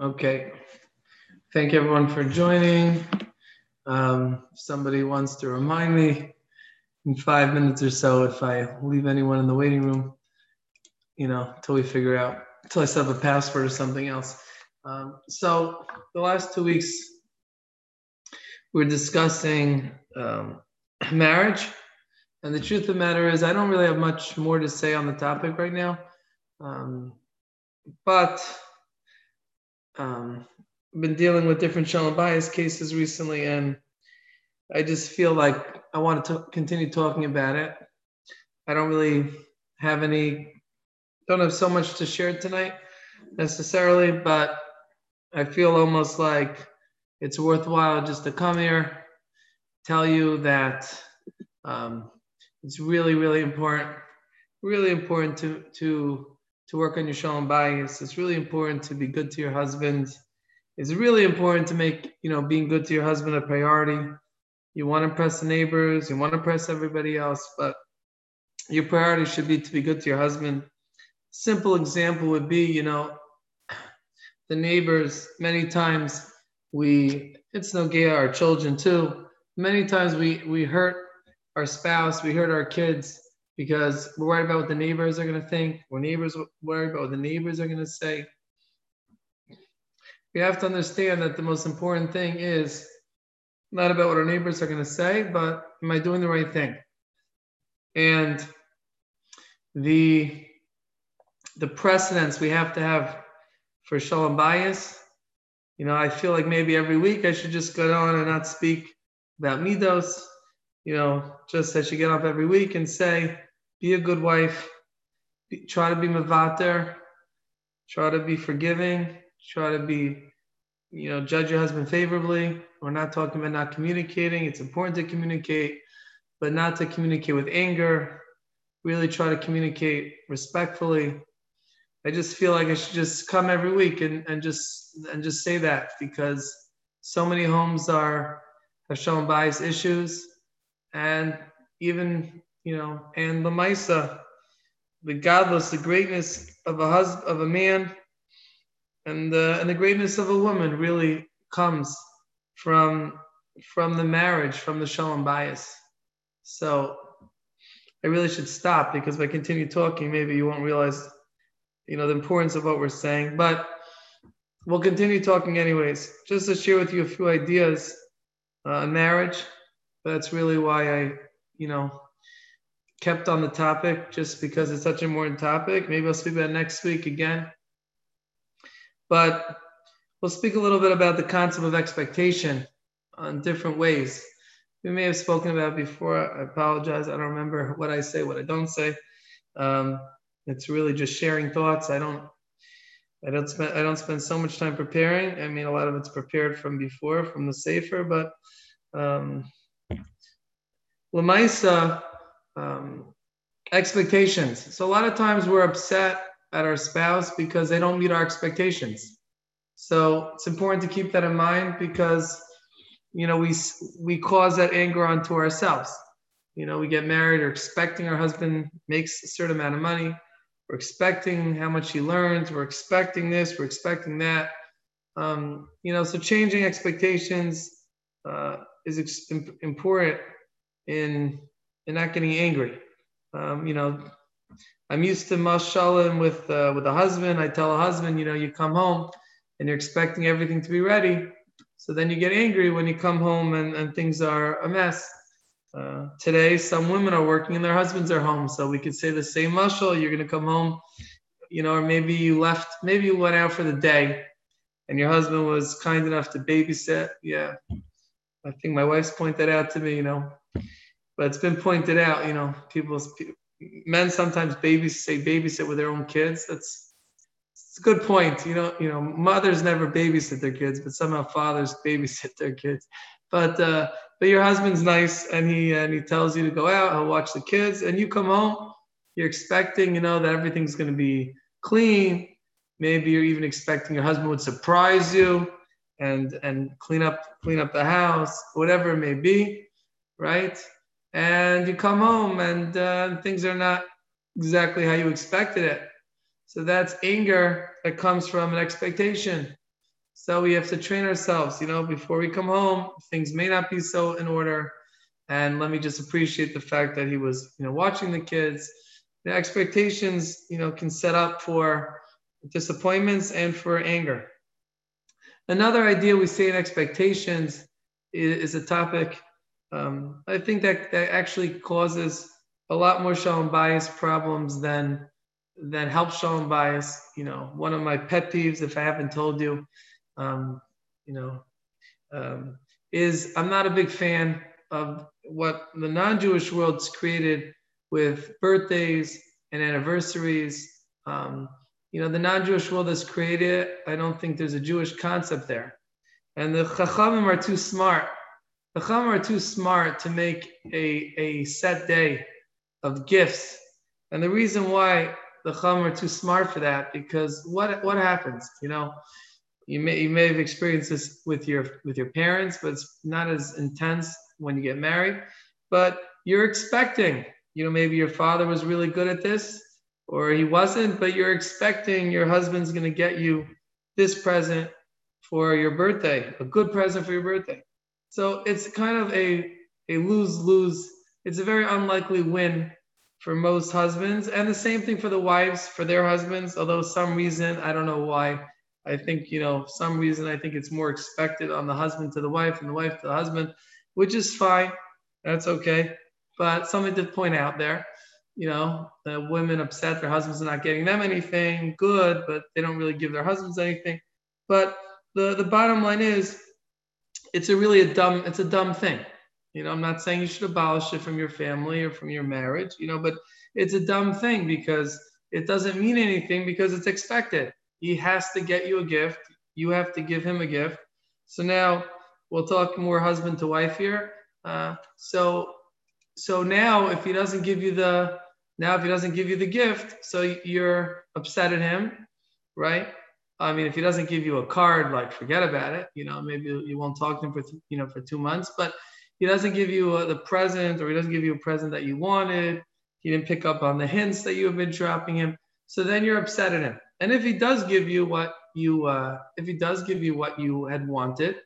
Okay. Thank you everyone for joining. Um, if somebody wants to remind me in five minutes or so if I leave anyone in the waiting room, you know, until we figure out, until I set up a password or something else. Um, so the last two weeks, we we're discussing um, marriage. And the truth of the matter is, I don't really have much more to say on the topic right now. Um, but um, been dealing with different shalom bayis cases recently, and I just feel like I want to continue talking about it. I don't really have any, don't have so much to share tonight necessarily, but I feel almost like it's worthwhile just to come here, tell you that um, it's really, really important, really important to to to work on your shalom bayis. It's really important to be good to your husband. It's really important to make you know being good to your husband a priority. You want to impress the neighbors, you want to impress everybody else, but your priority should be to be good to your husband. Simple example would be, you know, the neighbors. Many times we, it's nogea our children too. Many times we we hurt our spouse, we hurt our kids because we're worried about what the neighbors are going to think. We're neighbors worried about what the neighbors are going to say. We have to understand that the most important thing is not about what our neighbors are going to say, but am I doing the right thing? And the the precedence we have to have for shalom bayis. You know, I feel like maybe every week I should just go on and not speak about midos. You know, just I should get up every week and say, be a good wife, be, try to be mavater, try to be forgiving, try to be, you know, judge your husband favorably. We're not talking about not communicating. It's important to communicate, but not to communicate with anger. Really try to communicate respectfully. I just feel like I should just come every week and, and just and just say that because so many homes are have shalom bayis issues and even you know, and the Maisa, the gadlus, the greatness of a husband, of a man, and the and the greatness of a woman really comes from from the marriage, from the shalom bayis. So I really should stop because if I continue talking, maybe you won't realize, you know, the importance of what we're saying. But we'll continue talking anyways, just to share with you a few ideas uh, on marriage. That's really why I, you know, kept on the topic just because it's such an important topic. Maybe I'll speak about next week again. But we'll speak a little bit about the concept of expectation on different ways. We may have spoken about before. I apologize. I don't remember what I say, what I don't say. Um, it's really just sharing thoughts. I don't. I don't spend. I don't spend so much time preparing. I mean, a lot of it's prepared from before, from the safer. But um, Lamaisa, um, expectations. So a lot of times we're upset at our spouse because they don't meet our expectations. So it's important to keep that in mind because you know we we cause that anger onto ourselves. You know, we get married or expecting our husband makes a certain amount of money. We're expecting how much he learns. We're expecting this. We're expecting that. Um, you know, so changing expectations uh, is ex- important in in not getting angry. Um, you know, I'm used to mashalim with uh, with a husband. I tell a husband, you know, you come home and you're expecting everything to be ready. So then you get angry when you come home and, and things are a mess. Uh, today, some women are working and their husbands are home. So we could say the same mashal. You're going to come home, you know, or maybe you left, maybe you went out for the day and your husband was kind enough to babysit. Yeah. I think my wife's pointed out to me, you know, but it's been pointed out, you know, people, men sometimes babies say babysit with their own kids. That's it's a good point. You know, you know, mothers never babysit their kids, but somehow fathers babysit their kids. But uh, but your husband's nice, and he and he tells you to go out. He'll watch the kids, and you come home. You're expecting, you know, that everything's going to be clean. Maybe you're even expecting your husband would surprise you and and clean up clean up the house, whatever it may be, right? and you come home and uh, things are not exactly how you expected it. So that's anger that comes from an expectation. So we have to train ourselves, you know, before we come home, things may not be so in order. And let me just appreciate the fact that he was, you know, watching the kids. The expectations, you know, can set up for disappointments and for anger. Another idea we see in expectations is, is a topic um, I think that that actually causes a lot more shalom bayis problems than than helps shalom bayis. You know, one of my pet peeves, if I haven't told you, um, you know, um, is I'm not a big fan of what the non-Jewish world's created with birthdays and anniversaries. Um, you know, the non-Jewish world has created. I don't think there's a Jewish concept there, and the Chachamim are too smart. The Chachamim are too smart to make a, a set day of gifts, and the reason why the Chachamim are too smart for that because what what happens? You know, you may you may have experienced this with your with your parents, but it's not as intense when you get married. But you're expecting, you know, maybe your father was really good at this, or he wasn't, but you're expecting your husband's going to get you this present for your birthday, a good present for your birthday. So it's kind of a a lose lose. It's a very unlikely win for most husbands, and the same thing for the wives for their husbands. Although some reason I don't know why I think, you know, some reason I think it's more expected on the husband to the wife and the wife to the husband, which is fine. That's okay. But something to point out there, you know, the women upset their husbands are not getting them anything good, but they don't really give their husbands anything. But the, the bottom line is it's a really a dumb, it's a dumb thing. You know, I'm not saying you should abolish it from your family or from your marriage, you know, but it's a dumb thing because it doesn't mean anything because it's expected. He has to get you a gift. You have to give him a gift. So now we'll talk more husband to wife here. Uh, so so now if he doesn't give you the now if he doesn't give you the gift, so you're upset at him, right? I mean, if he doesn't give you a card, like forget about it. You know, maybe you won't talk to him for you know for two months. But he doesn't give you a, the present, or he doesn't give you a present that you wanted. He didn't pick up on the hints that you have been dropping him. So then you're upset at him. And if he does give you what you, uh, if he does give you what you had wanted,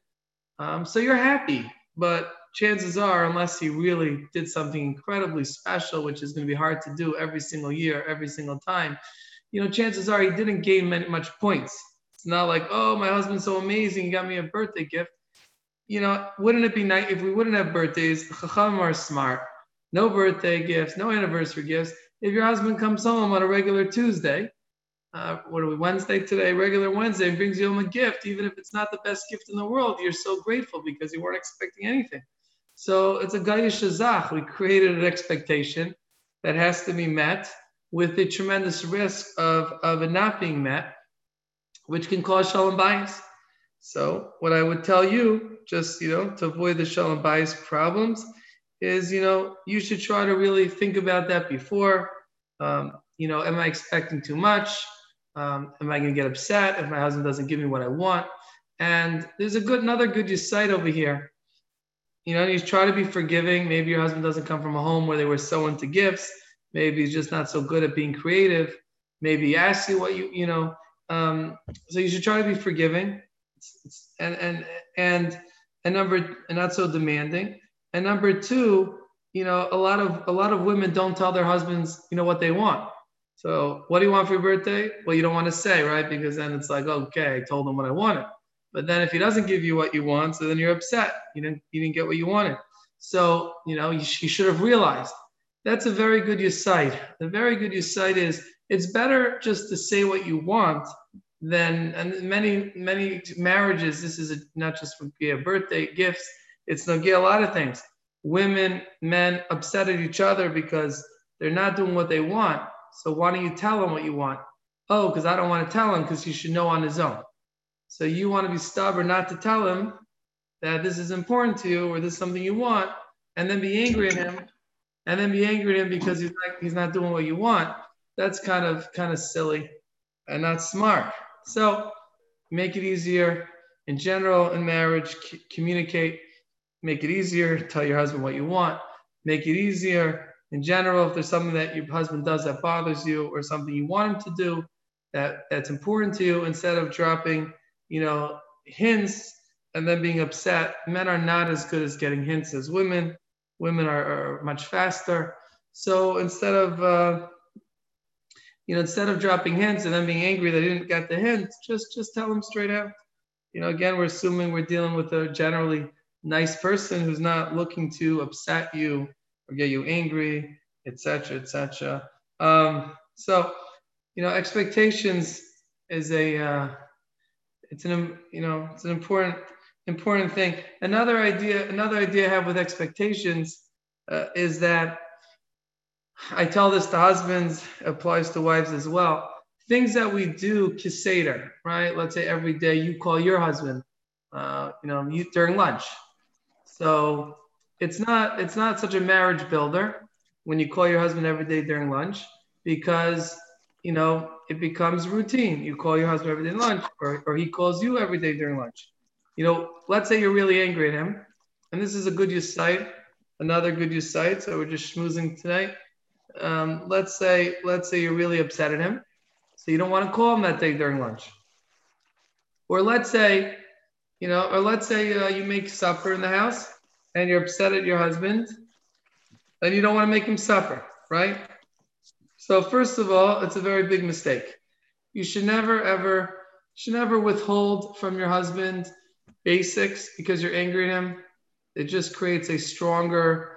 um, so you're happy. But chances are, unless he really did something incredibly special, which is going to be hard to do every single year, every single time, you know, chances are he didn't gain many, much points. It's not like, oh, my husband's so amazing, he got me a birthday gift. You know, wouldn't it be nice if we wouldn't have birthdays? Chacham are smart. No birthday gifts, no anniversary gifts. If your husband comes home on a regular Tuesday, uh, what are we Wednesday today? Regular Wednesday brings you home a gift, even if it's not the best gift in the world. You're so grateful because you weren't expecting anything. So it's a gayish shazach. We created an expectation that has to be met with the tremendous risk of, of it not being met, which can cause shalom bayis. So what I would tell you, just you know, to avoid the shalom bayis problems, is you know you should try to really think about that before. Um, you know, am I expecting too much? Um, am I going to get upset if my husband doesn't give me what I want? And there's a good, another good site over here. You know, you try to be forgiving. Maybe your husband doesn't come from a home where they were so into gifts. Maybe he's just not so good at being creative. Maybe he asks you what you, you know. Um, so you should try to be forgiving, and and and and number and not so demanding. And number two, you know, a lot of a lot of women don't tell their husbands, you know, what they want. So, what do you want for your birthday? Well, you don't want to say, right? Because then it's like, okay, I told them what I wanted. But then if he doesn't give you what you want, so then you're upset. You didn't, you didn't get what you wanted. So, you know, you, you should have realized. That's a very good yesite. The very good yesite is it's better just to say what you want than, and many, many marriages, this is a, not just for yeah, birthday gifts, it's no a lot of things. Women, men upset at each other because they're not doing what they want so why don't you tell them what you want? Oh, because I don't want to tell him because he should know on his own. So you want to be stubborn not to tell him that this is important to you or this is something you want, and then be angry at him, and then be angry at him because he's not he's not doing what you want. That's kind of kind of silly and not smart. So make it easier in general in marriage. C- communicate. Make it easier. Tell your husband what you want. Make it easier in general, if there's something that your husband does that bothers you or something you want him to do that, that's important to you, instead of dropping, you know, hints and then being upset. Men are not as good as getting hints as women. Women are, are much faster. So instead of uh, you know, instead of dropping hints and then being angry they didn't get the hint, just just tell them straight out. You know, again, we're assuming we're dealing with a generally nice person who's not looking to upset you or get you angry, etc., etc. Um, so, you know, expectations is a uh, it's an you know it's an important important thing. Another idea another idea I have with expectations uh, is that I tell this to husbands, applies to wives as well. Things that we do kiseder, right? Let's say every day you call your husband, uh, you know, you, during lunch. So it's not it's not such a marriage builder when you call your husband every day during lunch because you know it becomes routine. You call your husband every day lunch, or, or he calls you every day during lunch. You know, let's say you're really angry at him, and this is a good use site, another good use site. So we're just schmoozing tonight um, let's say let's say you're really upset at him, so you don't want to call him that day during lunch. Or let's say, you know, or let's say uh, you make supper in the house and you're upset at your husband, and you don't want to make him suffer, right? So first of all, it's a very big mistake. You should never ever should never withhold from your husband basics because you're angry at him. It just creates a stronger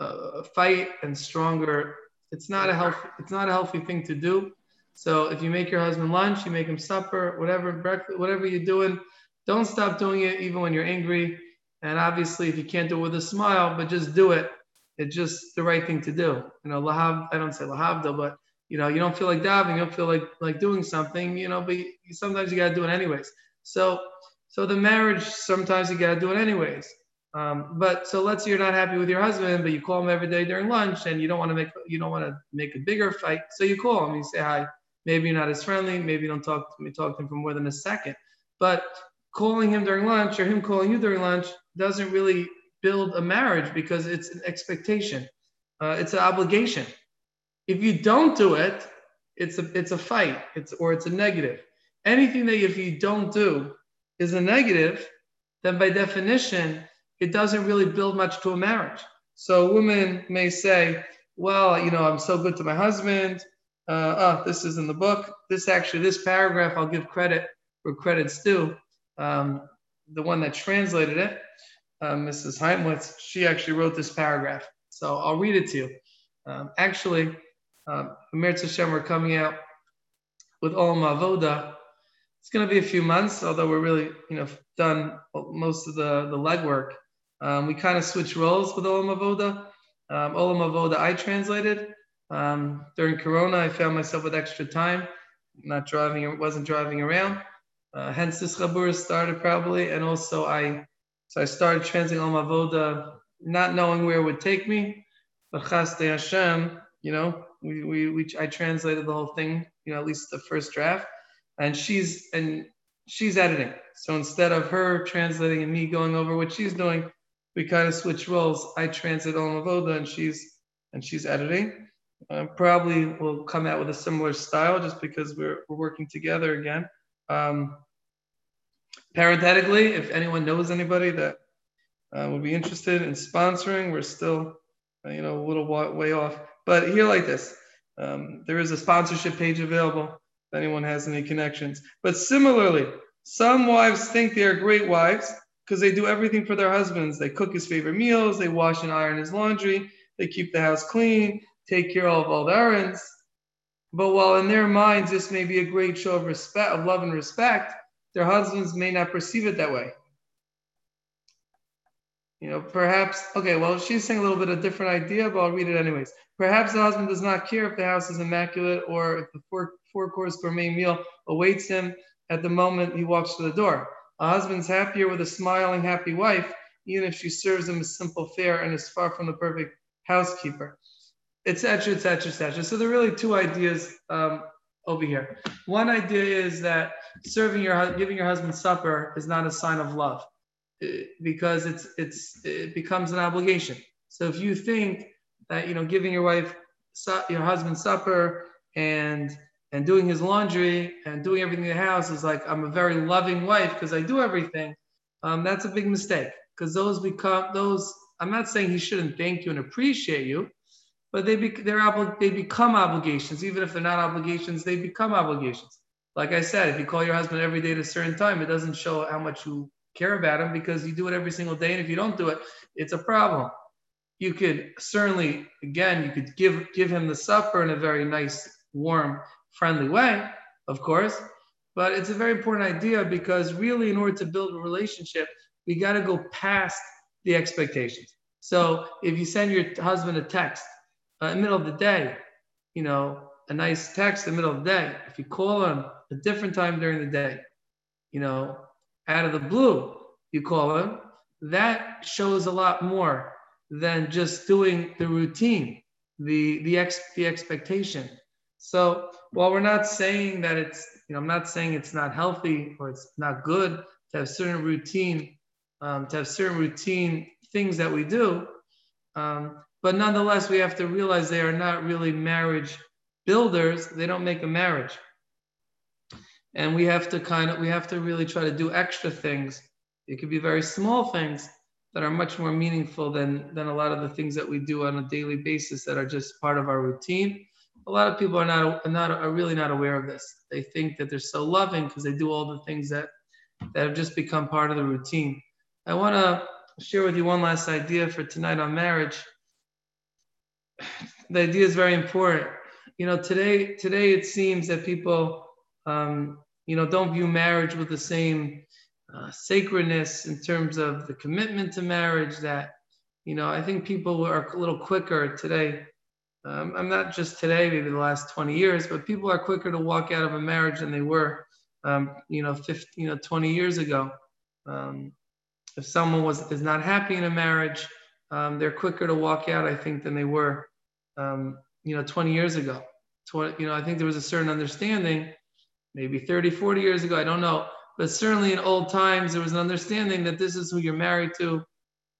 uh, fight and stronger it's not a healthy it's not a healthy thing to do. So if you make your husband lunch, you make him supper, whatever breakfast, whatever you're doing, don't stop doing it even when you're angry. And obviously, if you can't do it with a smile, but just do it. It's just the right thing to do. You know, lahav. I don't say lahavda, but you know, you don't feel like davening, you don't feel like like doing something. You know, but you, sometimes you gotta do it anyways. So, so the marriage, sometimes you gotta do it anyways. Um, but so let's say you're not happy with your husband, but you call him every day during lunch, and you don't want to make you don't want to make a bigger fight. So you call him, you say hi. Maybe you're not as friendly. Maybe you don't talk to me, talk to him for more than a second. But calling him during lunch or him calling you during lunch doesn't really build a marriage because it's an expectation. Uh, it's an obligation. If you don't do it, it's a it's a fight. It's or it's a negative. Anything that if you don't do is a negative, then by definition it doesn't really build much to a marriage. So a woman may say, well, you know, I'm so good to my husband. Uh, oh, this is in the book. This actually, this paragraph, I'll give credit where credit's due. Um, the one that translated it, uh, Mrs. Heimlitz, she actually wrote this paragraph. So I'll read it to you. Um, actually, um, Hashem, we're coming out with Olam Avoda. It's going to be a few months, although we're really, you know, done most of the, the legwork. Um, we kind of switched roles with Olam Avoda. Um, Olam Avoda I translated. Um, during Corona, I found myself with extra time, not driving, wasn't driving around. Uh, hence this Chabur started probably. And also I, so I started translating Olam Avoda, not knowing where it would take me. But Chasdei Hashem, you know, we, we, we, I translated the whole thing, you know, at least the first draft. And she's, and she's editing. So instead of her translating and me going over what she's doing, we kind of switch roles. I translate Olam Avoda and she's and she's editing. Uh, probably will come out with a similar style just because we're, we're working together again. Um, parenthetically, if anyone knows anybody that uh, would be interested in sponsoring, we're still, uh, you know, a little way off. But here, like this, um, there is a sponsorship page available if anyone has any connections. But similarly, some wives think they are great wives because they do everything for their husbands. They cook his favorite meals, they wash and iron his laundry, they keep the house clean, take care of all the errands. But while in their minds this may be a great show of respect, of love and respect, their husbands may not perceive it that way. You know, perhaps, okay, well, she's saying a little bit of a different idea, but I'll read it anyways. Perhaps the husband does not care if the house is immaculate or if the four, four course gourmet meal awaits him at the moment he walks to the door. A husband's happier with a smiling, happy wife, even if she serves him a simple fare and is far from the perfect housekeeper, etc., etc., etc. So there are really two ideas um, over here. One idea is that serving your, giving your husband supper is not a sign of love, eh, because it's it's it becomes an obligation. So if you think that you know giving your wife your husband supper and and doing his laundry and doing everything in the house is like I'm a very loving wife because I do everything, um, that's a big mistake because those become those. I'm not saying he shouldn't thank you and appreciate you, but they be, they're obli- they become obligations. Even if they're not obligations, they become obligations. Like I said, if you call your husband every day at a certain time, it doesn't show how much you care about him because you do it every single day, and if you don't do it, it's a problem. You could certainly, again, you could give give him the supper in a very nice, warm, friendly way, of course. But it's a very important idea because really, in order to build a relationship, we got to go past the expectations. So if you send your husband a text uh, in the middle of the day, you know, a nice text in the middle of the day, if you call him a different time during the day, you know, out of the blue, you call him, that shows a lot more than just doing the routine, the the ex the expectation. So while we're not saying that it's, you know, I'm not saying it's not healthy or it's not good to have certain routine, um, to have certain routine things that we do, um, but nonetheless, we have to realize they are not really marriage builders. They don't make a marriage, and we have to kind of we have to really try to do extra things. It could be very small things that are much more meaningful than than a lot of the things that we do on a daily basis that are just part of our routine a lot of people are not are not are really not aware of this. They think that they're so loving because they do all the things that that have just become part of the routine. I want to share with you one last idea for tonight on marriage. The idea is very important. You know, today today it seems that people, um, you know, don't view marriage with the same uh, sacredness in terms of the commitment to marriage. That you know, I think people are a little quicker today um, I'm not just today, maybe the last 20 years, but people are quicker to walk out of a marriage than they were, um, you know, 15, you know, 20 years ago. Um, if someone was is not happy in a marriage, um, they're quicker to walk out, I think, than they were, um, you know, 20 years ago. 20, you know, I think there was a certain understanding, maybe 30, 40 years ago, I don't know, but certainly in old times there was an understanding that this is who you're married to,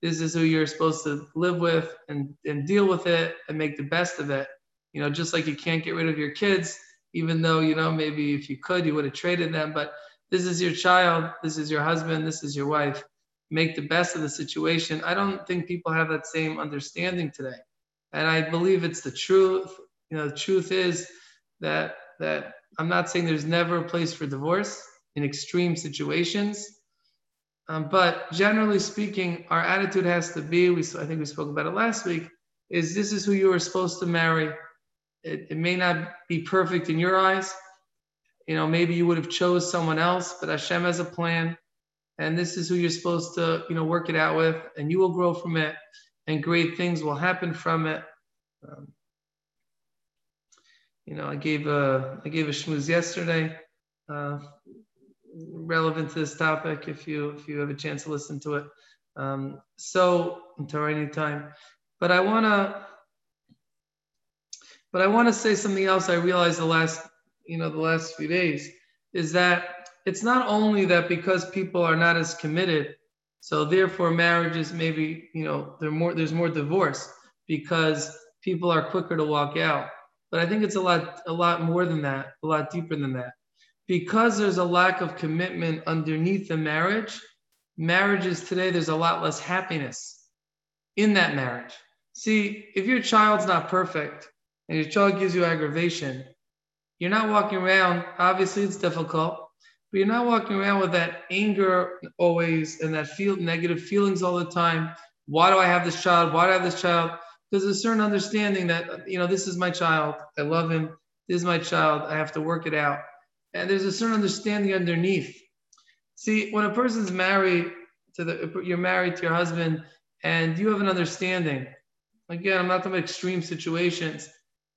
this is who you're supposed to live with and, and deal with it and make the best of it. You know, just like you can't get rid of your kids, even though, you know, maybe if you could, you would have traded them. But this is your child, this is your husband, this is your wife. Make the best of the situation. I don't think people have that same understanding today. And I believe it's the truth. You know, the truth is that that I'm not saying there's never a place for divorce in extreme situations um, but generally speaking, our attitude has to be, we, I think we spoke about it last week, is this is who you are supposed to marry. It, it may not be perfect in your eyes. You know, maybe you would have chose someone else, but Hashem has a plan. And this is who you're supposed to, you know, work it out with, and you will grow from it, and great things will happen from it. Um, you know, I gave a I gave a shmooze yesterday. Uh, relevant to this topic if you if you have a chance to listen to it. Um, so until any time, but I want to but I want to say something else. I realized the last you know the last few days is that it's not only that because people are not as committed, so therefore marriages maybe you know there more there's more divorce because people are quicker to walk out. But I think it's a lot a lot more than that, a lot deeper than that because there's a lack of commitment underneath the marriage, marriages today, there's a lot less happiness in that marriage. See, if your child's not perfect and your child gives you aggravation, you're not walking around, obviously it's difficult, but you're not walking around with that anger always and that feel negative feelings all the time. Why do I have this child? Why do I have this child? Because there's a certain understanding that, you know, this is my child. I love him. This is my child. I have to work it out and there's a certain understanding underneath. See, when a person's married to the, you're married to your husband, and you have an understanding. Again, I'm not talking about extreme situations,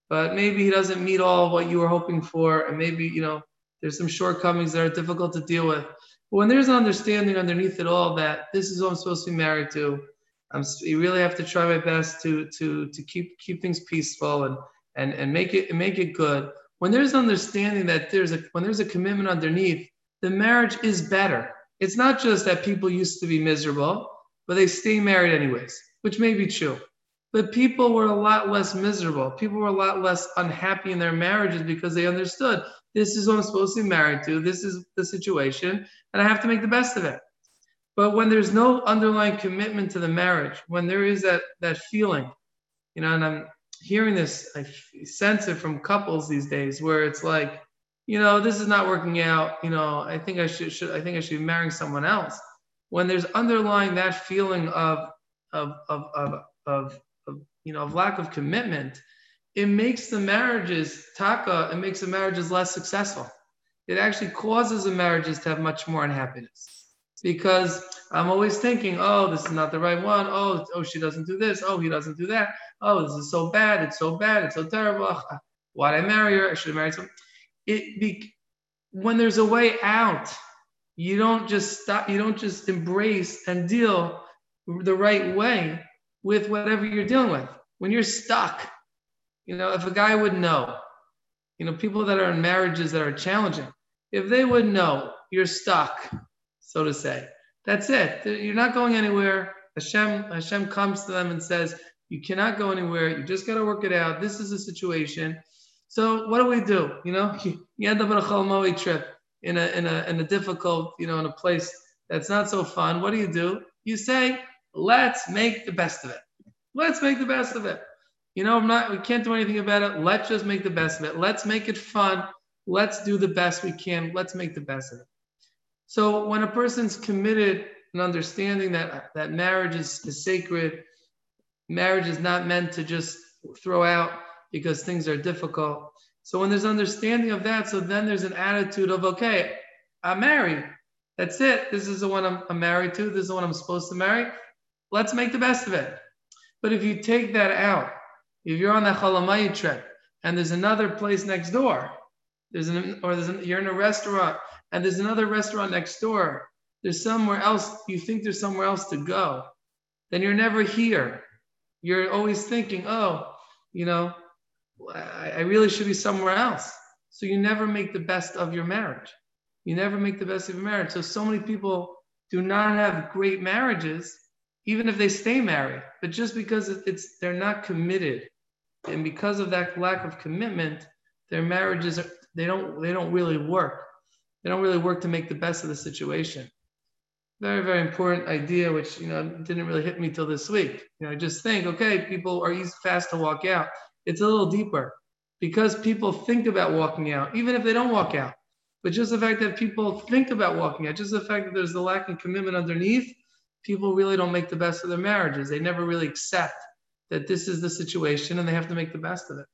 but maybe he doesn't meet all what you were hoping for, and maybe you know there's some shortcomings that are difficult to deal with. But when there's an understanding underneath it all that this is who I'm supposed to be married to, I'm you really have to try my best to to to keep keep things peaceful and and and make it make it good when there's understanding that there's a when there's a commitment underneath, the marriage is better. It's not just that people used to be miserable, but they stay married anyways, which may be true. But people were a lot less miserable. People were a lot less unhappy in their marriages because they understood this is what I'm supposed to be married to. This is the situation, and I have to make the best of it. But when there's no underlying commitment to the marriage, when there is that that feeling, you know, and I'm hearing this, I sense it from couples these days where it's like, you know, this is not working out. You know, I think I should, should I think I should be marrying someone else. When there's underlying that feeling of of of of, of, of you know of lack of commitment, it makes the marriages taka. It makes the marriages less successful. It actually causes the marriages to have much more unhappiness because I'm always thinking, oh, this is not the right one. Oh, oh, she doesn't do this. Oh, he doesn't do that. Oh, this is so bad. It's so bad. It's so terrible. Ah, why'd I marry her? I should have married someone it be, when there's a way out, you don't just stop, you don't just embrace and deal the right way with whatever you're dealing with. When you're stuck, you know, if a guy would know, you know, people that are in marriages that are challenging, if they would know you're stuck, so to say, that's it. You're not going anywhere. Hashem, Hashem comes to them and says, You cannot go anywhere. You just got to work it out. This is a situation. So what do we do? You know, you end up on a Chol trip in a in a in a difficult, you know, in a place that's not so fun. What do you do? You say, let's make the best of it. Let's make the best of it. You know, I'm not. We can't do anything about it. Let's just make the best of it. Let's make it fun. Let's do the best we can. Let's make the best of it. So when a person's committed and understanding that that marriage is, is sacred, marriage is not meant to just throw out because things are difficult. So when there's understanding of that, so then there's an attitude of, okay, I'm married. That's it. This is the one I'm, I'm married to. This is the one I'm supposed to marry. Let's make the best of it. But if you take that out, if you're on that Chol Hamoed trip and there's another place next door, there's an, or there's an, you're in a restaurant and there's another restaurant next door, there's somewhere else, you think there's somewhere else to go, then you're never here. You're always thinking, oh, you know, I, I really should be somewhere else. So you never make the best of your marriage. You never make the best of your marriage. So so many people do not have great marriages, even if they stay married. But just because it's they're not committed, and because of that lack of commitment, their marriages are, they don't they don't really work. They don't really work to make the best of the situation. Very very important idea, which you know didn't really hit me till this week. You know, just think, okay, people are easy, fast to walk out. It's a little deeper because people think about walking out, even if they don't walk out. But just the fact that people think about walking out, just the fact that there's the lack of commitment underneath, people really don't make the best of their marriages. They never really accept that this is the situation and they have to make the best of it.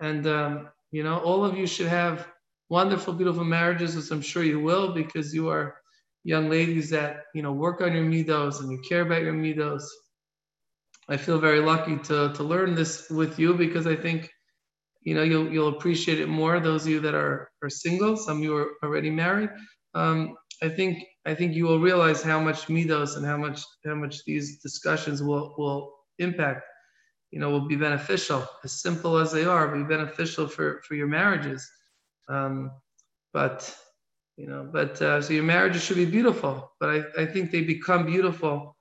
And, um, you know, all of you should have wonderful, beautiful marriages, as I'm sure you will, because you are young ladies that, you know, work on your midos and you care about your midos I feel very lucky to, to learn this with you because I think, you know, you'll, you'll appreciate it more. Those of you that are, are single, some of you are already married. Um, I think, I think you will realize how much midos and how much, how much these discussions will, will impact, you know, will be beneficial. As simple as they are, be beneficial for, for your marriages. Um, but, you know, but, uh, so your marriages should be beautiful, but I, I think they become beautiful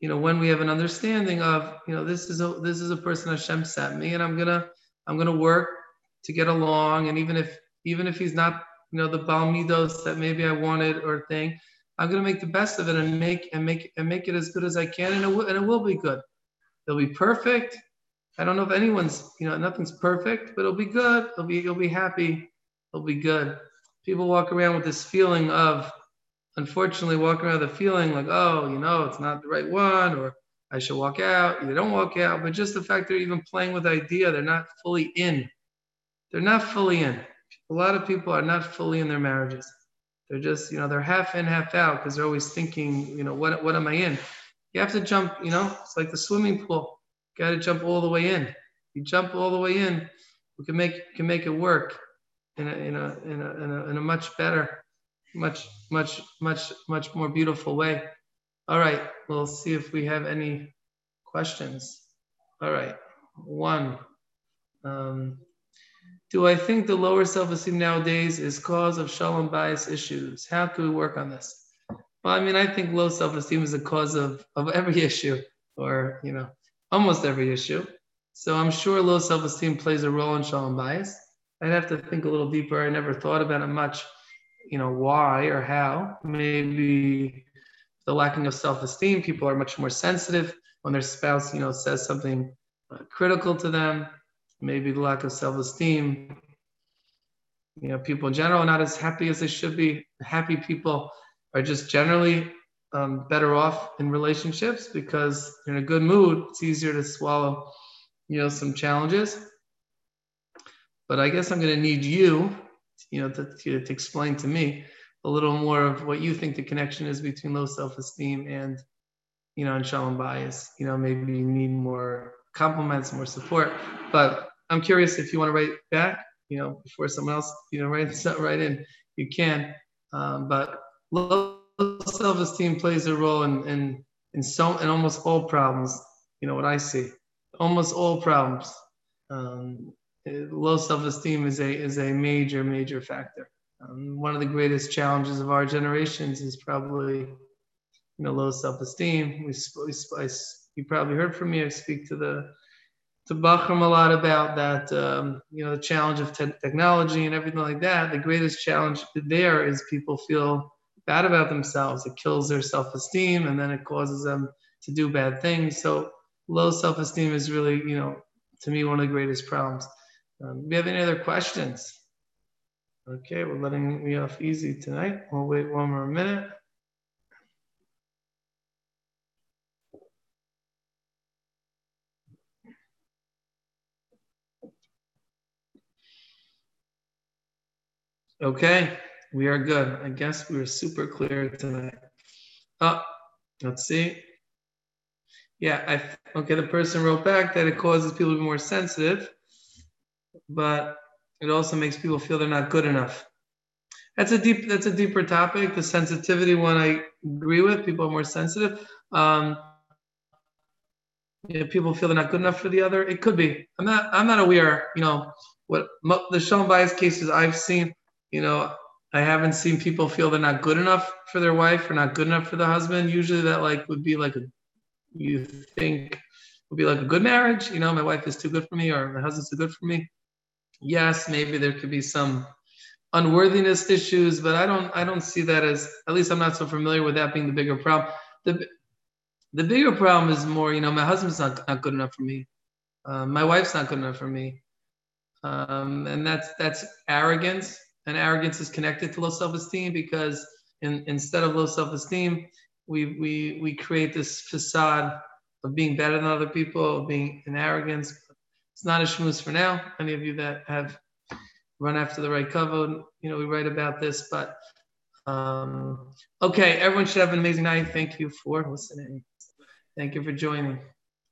you know, when we have an understanding of, you know, this is a this is a person Hashem sent me, and I'm gonna I'm gonna work to get along, and even if even if he's not, you know, the balmidos that maybe I wanted or thing, I'm gonna make the best of it and make and make and make it as good as I can, and it will, and it will be good. It'll be perfect. I don't know if anyone's, you know, nothing's perfect, but it'll be good. It'll be you'll be happy. It'll be good. People walk around with this feeling of unfortunately walking around the feeling like, oh, you know, it's not the right one, or I should walk out. They don't walk out, but just the fact they're even playing with idea, they're not fully in. They're not fully in. A lot of people are not fully in their marriages. They're just, you know, they're half in, half out because they're always thinking, you know, what what am I in? You have to jump, you know, it's like the swimming pool. You got to jump all the way in. You jump all the way in, we can make can make it work in a in a in a, in a, in a much better much, much, much, much more beautiful way. All right, we'll see if we have any questions. All right, one. Um, do I think the lower self-esteem nowadays is cause of shalom bayis issues? How can we work on this? Well, I mean, I think low self-esteem is a cause of, of every issue, or you know, almost every issue. So I'm sure low self-esteem plays a role in shalom bayis. I'd have to think a little deeper. I never thought about it much, you know, why or how. Maybe the lacking of self-esteem. People are much more sensitive when their spouse, you know, says something uh, critical to them. Maybe the lack of self-esteem. You know, people in general are not as happy as they should be. Happy people are just generally um, better off in relationships because in a good mood, it's easier to swallow, you know, some challenges. But I guess I'm going to need you, you know, to, to, to explain to me a little more of what you think the connection is between low self-esteem and, you know, and shalom bayis. You know, maybe you need more compliments, more support. But I'm curious if you want to write back, you know, before someone else, you know, write right in, you can. Um, but low self-esteem plays a role in, in in so in almost all problems. You know what I see, almost all problems. Um, low self-esteem is a is a major major factor. Um, one of the greatest challenges of our generations is probably you know low self-esteem. We, we I, you probably heard from me. I speak to the to bochurim a lot about that. Um, you know the challenge of te- technology and everything like that. The greatest challenge there is people feel bad about themselves. It kills their self esteem and then it causes them to do bad things. So, low self esteem is really, you know, to me, one of the greatest problems. Um, do you have any other questions? Okay, we're letting me off easy tonight. We'll wait one more minute. Okay. We are good. I guess we were super clear tonight. Oh, let's see. Yeah, I okay. The person wrote back that it causes people to be more sensitive, but it also makes people feel they're not good enough. That's a deep. That's a deeper topic. The sensitivity one, I agree with. People are more sensitive. Um, you know, people feel they're not good enough for the other. It could be. I'm not. I'm not aware. You know what the shalom bayis cases I've seen. You know, I haven't seen people feel they're not good enough for their wife or not good enough for the husband. Usually that like would be like a you think would be like a good marriage. You know, my wife is too good for me or my husband's too good for me. Yes, maybe there could be some unworthiness issues, but I don't I don't see that as at least I'm not so familiar with that being the bigger problem. The the bigger problem is more, you know, my husband's not, not good enough for me. Uh, my wife's not good enough for me. Um, and that's that's arrogance and arrogance is connected to low self-esteem because in, instead of low self-esteem, we, we, we create this facade of being better than other people, of being in arrogance. It's not a shmooze for now. Any of you that have run after the right cover, you know, we write about this, but um, okay, everyone should have an amazing night. Thank you for listening. Thank you for joining.